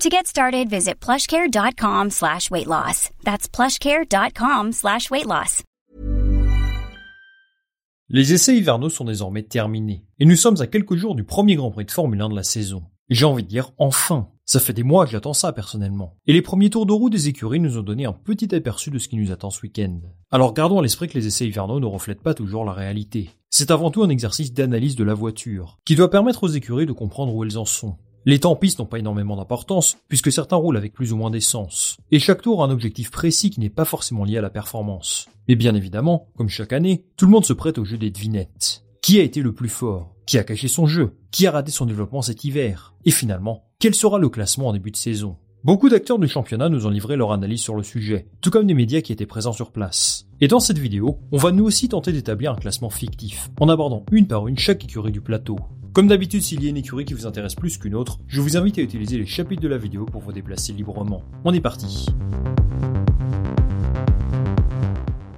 To get started, visit plushcare.com slash weight loss. That's plushcare.com slash weight loss. Les essais hivernaux sont désormais terminés. Et nous sommes à quelques jours du premier Grand Prix de Formule 1 de la saison. J'ai envie de dire enfin. Ça fait des mois que j'attends ça personnellement. Et les premiers tours de roue des écuries nous ont donné un petit aperçu de ce qui nous attend ce week-end. Alors gardons à l'esprit que les essais hivernaux ne reflètent pas toujours la réalité. C'est avant tout un exercice d'analyse de la voiture, qui doit permettre aux écuries de comprendre où elles en sont. Les temps pistes n'ont pas énormément d'importance, puisque certains roulent avec plus ou moins d'essence. Et chaque tour a un objectif précis qui n'est pas forcément lié à la performance. Mais bien évidemment, comme chaque année, tout le monde se prête au jeu des devinettes. Qui a été le plus fort? Qui a caché son jeu? Qui a raté son développement cet hiver? Et finalement, quel sera le classement en début de saison? Beaucoup d'acteurs du championnat nous ont livré leur analyse sur le sujet, tout comme des médias qui étaient présents sur place. Et dans cette vidéo, on va nous aussi tenter d'établir un classement fictif, en abordant une par une chaque écurie du plateau. Comme d'habitude, s'il y a une écurie qui vous intéresse plus qu'une autre, je vous invite à utiliser les chapitres de la vidéo pour vous déplacer librement. On est parti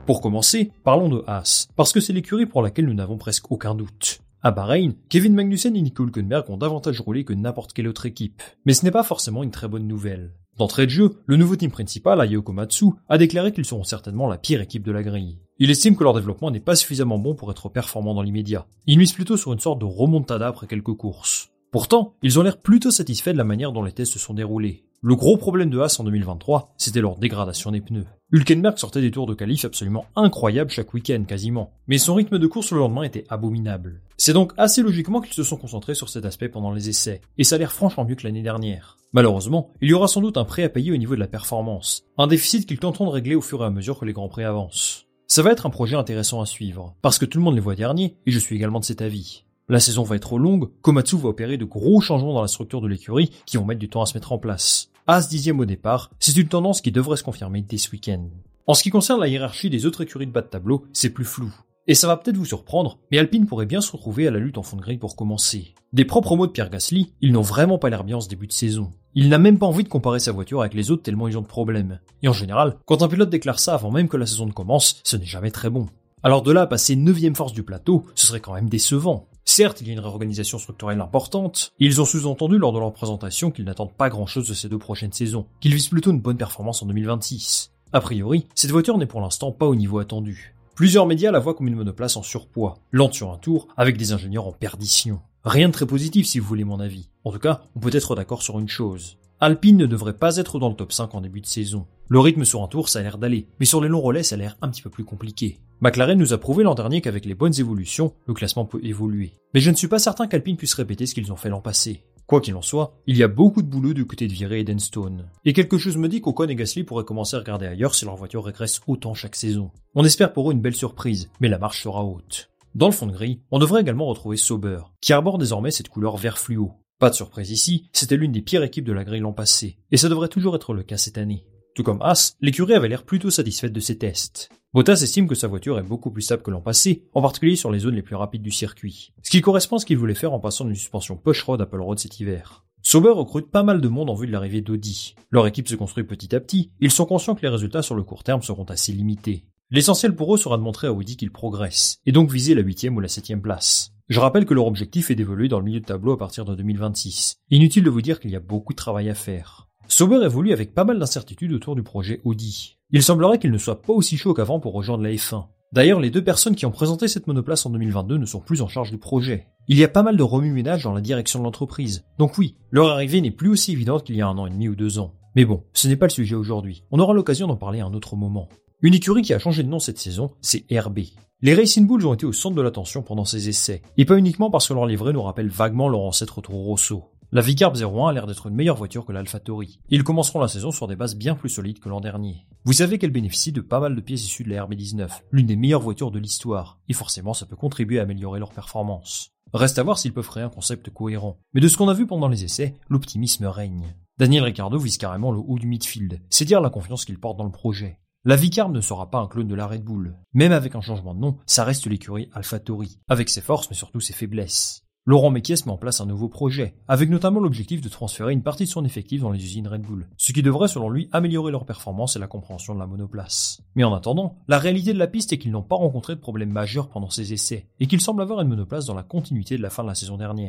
Pour commencer, parlons de Haas, parce que c'est l'écurie pour laquelle nous n'avons presque aucun doute. À Bahreïn, Kevin Magnussen et Nico Hülkenberg ont davantage roulé que n'importe quelle autre équipe. Mais ce n'est pas forcément une très bonne nouvelle. D'entrée de jeu, le nouveau team principal, Ayoko Matsu, a déclaré qu'ils seront certainement la pire équipe de la grille. Il estime que leur développement n'est pas suffisamment bon pour être performant dans l'immédiat. Il mise plutôt sur une sorte de remontada après quelques courses. Pourtant, ils ont l'air plutôt satisfaits de la manière dont les tests se sont déroulés. Le gros problème de Haas en 2023, c'était leur dégradation des pneus. Hülkenberg sortait des tours de qualif absolument incroyables chaque week-end quasiment, mais son rythme de course le lendemain était abominable. C'est donc assez logiquement qu'ils se sont concentrés sur cet aspect pendant les essais, et ça a l'air franchement mieux que l'année dernière. Malheureusement, il y aura sans doute un prêt à payer au niveau de la performance, un déficit qu'ils tenteront de régler au fur et à mesure que les grands prix avancent. Ça va être un projet intéressant à suivre, parce que tout le monde les voit derniers, et je suis également de cet avis. La saison va être longue, Komatsu va opérer de gros changements dans la structure de l'écurie qui vont mettre du temps à se mettre en place. As dixième au départ, c'est une tendance qui devrait se confirmer dès ce week-end. En ce qui concerne la hiérarchie des autres écuries de bas de tableau, c'est plus flou. Et ça va peut-être vous surprendre, mais Alpine pourrait bien se retrouver à la lutte en fond de grille pour commencer. Des propres mots de Pierre Gasly, ils n'ont vraiment pas l'air bien en ce début de saison. Il n'a même pas envie de comparer sa voiture avec les autres tellement ils ont de problèmes. Et en général, quand un pilote déclare ça avant même que la saison ne commence, ce n'est jamais très bon. Alors de là à passer 9 force du plateau, ce serait quand même décevant. Certes, il y a une réorganisation structurelle importante, ils ont sous-entendu lors de leur présentation qu'ils n'attendent pas grand-chose de ces deux prochaines saisons, qu'ils visent plutôt une bonne performance en 2026. A priori, cette voiture n'est pour l'instant pas au niveau attendu. Plusieurs médias la voient comme une monoplace en surpoids, lente sur un tour, avec des ingénieurs en perdition. Rien de très positif si vous voulez mon avis. En tout cas, on peut être d'accord sur une chose. Alpine ne devrait pas être dans le top 5 en début de saison. Le rythme sur un tour, ça a l'air d'aller, mais sur les longs relais, ça a l'air un petit peu plus compliqué. McLaren nous a prouvé l'an dernier qu'avec les bonnes évolutions, le classement peut évoluer. Mais je ne suis pas certain qu'Alpine puisse répéter ce qu'ils ont fait l'an passé. Quoi qu'il en soit, il y a beaucoup de boulot du côté de Viré et d'Enstone. Et quelque chose me dit qu'Ocon et Gasly pourraient commencer à regarder ailleurs si leur voiture régresse autant chaque saison. On espère pour eux une belle surprise, mais la marche sera haute. Dans le fond de grille, on devrait également retrouver Sauber, qui arbore désormais cette couleur vert fluo. Pas de surprise ici, c'était l'une des pires équipes de la grille l'an passé, et ça devrait toujours être le cas cette année. Tout comme As, l'écurie avait l'air plutôt satisfaite de ses tests. Bottas estime que sa voiture est beaucoup plus stable que l'an passé, en particulier sur les zones les plus rapides du circuit. Ce qui correspond à ce qu'il voulait faire en passant d'une suspension push-rod Apple Road cet hiver. Sauber recrute pas mal de monde en vue de l'arrivée d'Audi. Leur équipe se construit petit à petit, ils sont conscients que les résultats sur le court terme seront assez limités. L'essentiel pour eux sera de montrer à Audi qu'ils progressent, et donc viser la huitième ou la septième place. Je rappelle que leur objectif est d'évoluer dans le milieu de tableau à partir de 2026. Inutile de vous dire qu'il y a beaucoup de travail à faire. Sauber évolue avec pas mal d'incertitudes autour du projet Audi. Il semblerait qu'il ne soit pas aussi chaud qu'avant pour rejoindre la F1. D'ailleurs, les deux personnes qui ont présenté cette monoplace en 2022 ne sont plus en charge du projet. Il y a pas mal de remue-ménage dans la direction de l'entreprise. Donc oui, leur arrivée n'est plus aussi évidente qu'il y a un an et demi ou deux ans. Mais bon, ce n'est pas le sujet aujourd'hui. On aura l'occasion d'en parler à un autre moment. Une écurie qui a changé de nom cette saison, c'est RB. Les Racing Bulls ont été au centre de l'attention pendant ces essais, et pas uniquement parce que leur livret nous rappelle vaguement leur ancêtre Toro Rosso. La Vicarb 01 a l'air d'être une meilleure voiture que l'AlphaTauri. Ils commenceront la saison sur des bases bien plus solides que l'an dernier. Vous savez qu'elle bénéficie de pas mal de pièces issues de la RB19, l'une des meilleures voitures de l'histoire, et forcément ça peut contribuer à améliorer leur performance. Reste à voir s'ils peuvent créer un concept cohérent. Mais de ce qu'on a vu pendant les essais, l'optimisme règne. Daniel Ricciardo vise carrément le haut du midfield, c'est dire la confiance qu'il porte dans le projet. La Vicarb ne sera pas un clone de la Red Bull. Même avec un changement de nom, ça reste l'écurie AlphaTauri, avec ses forces mais surtout ses faiblesses. Laurent Mekies met en place un nouveau projet, avec notamment l'objectif de transférer une partie de son effectif dans les usines Red Bull, ce qui devrait selon lui améliorer leur performance et la compréhension de la monoplace. Mais en attendant, la réalité de la piste est qu'ils n'ont pas rencontré de problème majeur pendant ces essais, et qu'ils semblent avoir une monoplace dans la continuité de la fin de la saison dernière.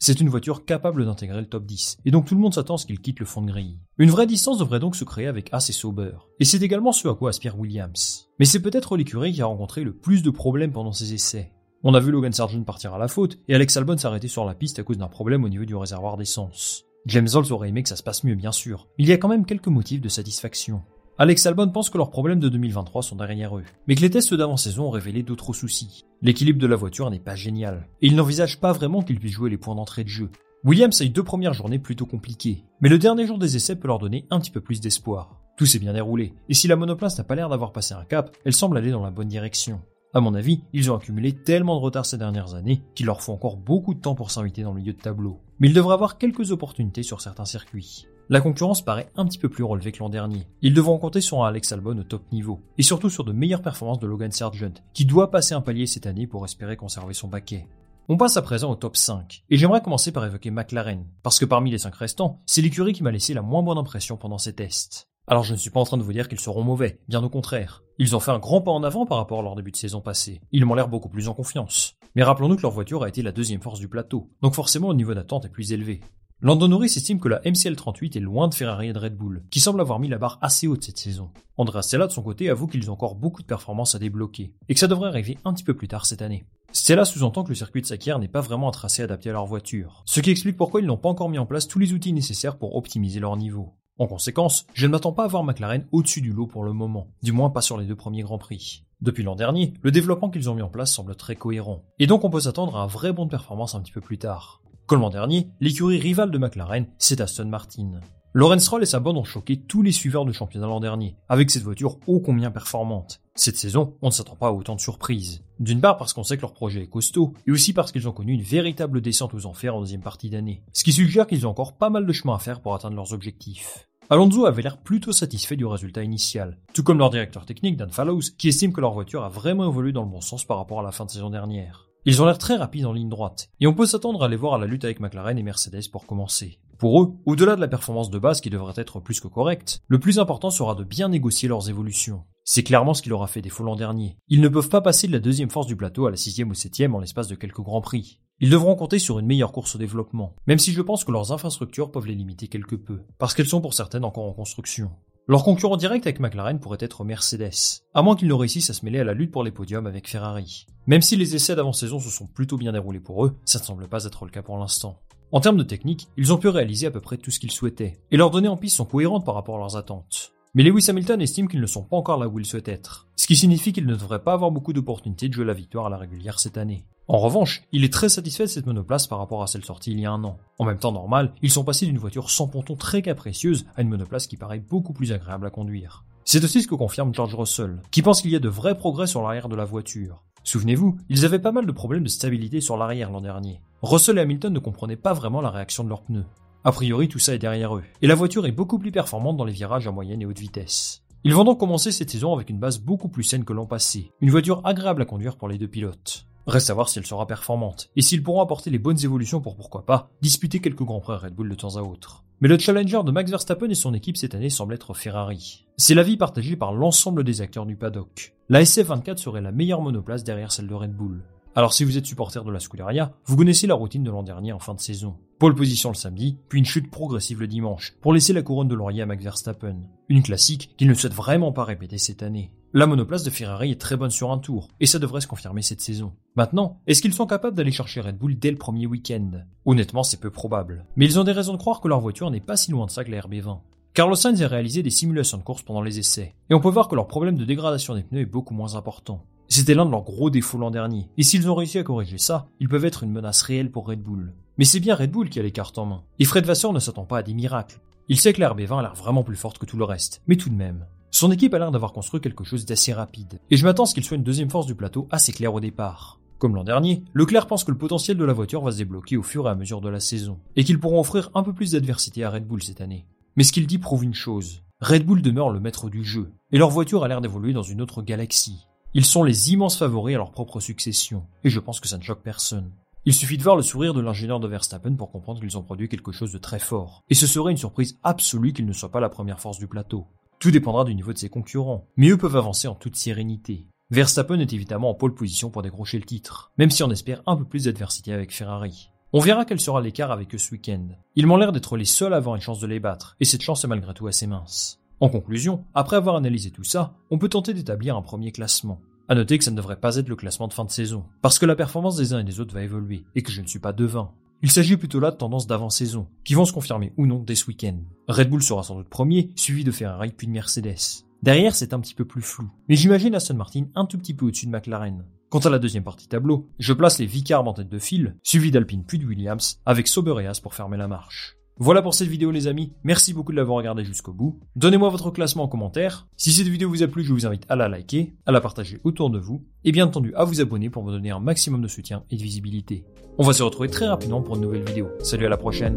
C'est une voiture capable d'intégrer le top 10, et donc tout le monde s'attend à ce qu'il quitte le fond de grille. Une vraie distance devrait donc se créer avec As et Sauber, et c'est également ce à quoi aspire Williams. Mais c'est peut-être l'écurie qui a rencontré le plus de problèmes pendant ses essais. On a vu Logan Sargent partir à la faute, et Alex Albon s'arrêter sur la piste à cause d'un problème au niveau du réservoir d'essence. James Holtz aurait aimé que ça se passe mieux bien sûr, il y a quand même quelques motifs de satisfaction. Alex Albon pense que leurs problèmes de 2023 sont derrière eux, mais que les tests d'avant-saison ont révélé d'autres soucis. L'équilibre de la voiture n'est pas génial, et il n'envisage pas vraiment qu'ils puissent jouer les points d'entrée de jeu. Williams a eu deux premières journées plutôt compliquées, mais le dernier jour des essais peut leur donner un petit peu plus d'espoir. Tout s'est bien déroulé, et si la monoplace n'a pas l'air d'avoir passé un cap, elle semble aller dans la bonne direction. À mon avis, ils ont accumulé tellement de retard ces dernières années qu'il leur faut encore beaucoup de temps pour s'inviter dans le milieu de tableau. Mais ils devraient avoir quelques opportunités sur certains circuits. La concurrence paraît un petit peu plus relevée que l'an dernier. Ils devront compter sur un Alex Albon au top niveau, et surtout sur de meilleures performances de Logan Sargent, qui doit passer un palier cette année pour espérer conserver son paquet. On passe à présent au top 5, et j'aimerais commencer par évoquer McLaren, parce que parmi les 5 restants, c'est l'écurie qui m'a laissé la moins bonne impression pendant ces tests. Alors je ne suis pas en train de vous dire qu'ils seront mauvais, bien au contraire. Ils ont fait un grand pas en avant par rapport à leur début de saison passée. Ils m'ont l'air beaucoup plus en confiance. Mais rappelons-nous que leur voiture a été la deuxième force du plateau, donc forcément le niveau d'attente est plus élevé. Lando Norris estime que la MCL38 est loin de Ferrari et de Red Bull, qui semblent avoir mis la barre assez haute cette saison. Andrea Stella de son côté avoue qu'ils ont encore beaucoup de performances à débloquer, et que ça devrait arriver un petit peu plus tard cette année. Stella sous-entend que le circuit de Sakier n'est pas vraiment un tracé adapté à leur voiture, ce qui explique pourquoi ils n'ont pas encore mis en place tous les outils nécessaires pour optimiser leur niveau. En conséquence, je ne m'attends pas à voir McLaren au-dessus du lot pour le moment, du moins pas sur les deux premiers Grands Prix. Depuis l'an dernier, le développement qu'ils ont mis en place semble très cohérent, et donc on peut s'attendre à un vrai bon de performance un petit peu plus tard. Comme l'an dernier, l'écurie rivale de McLaren, c'est Aston Martin. Lawrence Stroll et sa bande ont choqué tous les suiveurs de championnat l'an dernier, avec cette voiture ô combien performante. Cette saison, on ne s'attend pas à autant de surprises. D'une part parce qu'on sait que leur projet est costaud, et aussi parce qu'ils ont connu une véritable descente aux enfers en deuxième partie d'année, ce qui suggère qu'ils ont encore pas mal de chemin à faire pour atteindre leurs objectifs. Alonso avait l'air plutôt satisfait du résultat initial, tout comme leur directeur technique Dan Fallows, qui estime que leur voiture a vraiment évolué dans le bon sens par rapport à la fin de saison dernière. Ils ont l'air très rapides en ligne droite, et on peut s'attendre à les voir à la lutte avec McLaren et Mercedes pour commencer. Pour eux, au-delà de la performance de base qui devrait être plus que correcte, le plus important sera de bien négocier leurs évolutions. C'est clairement ce qui leur a fait défaut l'an dernier. Ils ne peuvent pas passer de la deuxième force du plateau à la sixième ou septième en l'espace de quelques grands prix. Ils devront compter sur une meilleure course au développement, même si je pense que leurs infrastructures peuvent les limiter quelque peu, parce qu'elles sont pour certaines encore en construction. Leur concurrent direct avec McLaren pourrait être Mercedes, à moins qu'ils ne réussissent à se mêler à la lutte pour les podiums avec Ferrari. Même si les essais d'avant-saison se sont plutôt bien déroulés pour eux, ça ne semble pas être le cas pour l'instant. En termes de technique, ils ont pu réaliser à peu près tout ce qu'ils souhaitaient, et leurs données en piste sont cohérentes par rapport à leurs attentes. Mais Lewis Hamilton estime qu'ils ne sont pas encore là où ils souhaitent être, ce qui signifie qu'ils ne devraient pas avoir beaucoup d'opportunités de jouer la victoire à la régulière cette année. En revanche, il est très satisfait de cette monoplace par rapport à celle sortie il y a un an. En même temps normal, ils sont passés d'une voiture sans ponton très capricieuse à une monoplace qui paraît beaucoup plus agréable à conduire. C'est aussi ce que confirme George Russell, qui pense qu'il y a de vrais progrès sur l'arrière de la voiture. Souvenez-vous, ils avaient pas mal de problèmes de stabilité sur l'arrière l'an dernier. Russell et Hamilton ne comprenaient pas vraiment la réaction de leurs pneus. A priori, tout ça est derrière eux, et la voiture est beaucoup plus performante dans les virages à moyenne et haute vitesse. Ils vont donc commencer cette saison avec une base beaucoup plus saine que l'an passé, une voiture agréable à conduire pour les deux pilotes. Reste à voir si elle sera performante, et s'ils pourront apporter les bonnes évolutions pour pourquoi pas, disputer quelques grands prix Red Bull de temps à autre. Mais le challenger de Max Verstappen et son équipe cette année semble être Ferrari. C'est l'avis partagé par l'ensemble des acteurs du paddock. La SF24 serait la meilleure monoplace derrière celle de Red Bull. Alors si vous êtes supporter de la Scuderia, vous connaissez la routine de l'an dernier en fin de saison. Pole position le samedi, puis une chute progressive le dimanche, pour laisser la couronne de laurier à Max Verstappen. Une classique qu'il ne souhaite vraiment pas répéter cette année. La monoplace de Ferrari est très bonne sur un tour, et ça devrait se confirmer cette saison. Maintenant, est-ce qu'ils sont capables d'aller chercher Red Bull dès le premier week-end? Honnêtement, c'est peu probable. Mais ils ont des raisons de croire que leur voiture n'est pas si loin de ça que la RB20. Carlos Sainz a réalisé des simulations de course pendant les essais, et on peut voir que leur problème de dégradation des pneus est beaucoup moins important. C'était l'un de leurs gros défauts l'an dernier, et s'ils ont réussi à corriger ça, ils peuvent être une menace réelle pour Red Bull. Mais c'est bien Red Bull qui a les cartes en main, et Fred Vasseur ne s'attend pas à des miracles. Il sait que la RB20 a l'air vraiment plus forte que tout le reste, mais tout de même. Son équipe a l'air d'avoir construit quelque chose d'assez rapide, et je m'attends à ce qu'il soit une deuxième force du plateau assez claire au départ. Comme l'an dernier, Leclerc pense que le potentiel de la voiture va se débloquer au fur et à mesure de la saison, et qu'ils pourront offrir un peu plus d'adversité à Red Bull cette année. Mais ce qu'il dit prouve une chose. Red Bull demeure le maître du jeu, et leur voiture a l'air d'évoluer dans une autre galaxie. Ils sont les immenses favoris à leur propre succession, et je pense que ça ne choque personne. Il suffit de voir le sourire de l'ingénieur de Verstappen pour comprendre qu'ils ont produit quelque chose de très fort, et ce serait une surprise absolue qu'ils ne soient pas la première force du plateau. Tout dépendra du niveau de ses concurrents, mais eux peuvent avancer en toute sérénité. Verstappen est évidemment en pole position pour décrocher le titre, même si on espère un peu plus d'adversité avec Ferrari. On verra quel sera l'écart avec eux ce week-end. Ils m'ont l'air d'être les seuls à avoir une chance de les battre, et cette chance est malgré tout assez mince. En conclusion, après avoir analysé tout ça, on peut tenter d'établir un premier classement. À noter que ça ne devrait pas être le classement de fin de saison, parce que la performance des uns et des autres va évoluer, et que je ne suis pas devin. Il s'agit plutôt là de tendances d'avant-saison, qui vont se confirmer ou non dès ce week-end. Red Bull sera sans doute premier, suivi de Ferrari puis de Mercedes. Derrière, c'est un petit peu plus flou, mais j'imagine Aston Martin un tout petit peu au-dessus de McLaren. Quant à la deuxième partie tableau, je place les Vicars en tête de file, suivi d'Alpine puis de Williams, avec Sauber pour fermer la marche. Voilà pour cette vidéo les amis, merci beaucoup de l'avoir regardé jusqu'au bout. Donnez-moi votre classement en commentaire. Si cette vidéo vous a plu, je vous invite à la liker, à la partager autour de vous, et bien entendu à vous abonner pour me donner un maximum de soutien et de visibilité. On va se retrouver très rapidement pour une nouvelle vidéo. Salut à la prochaine.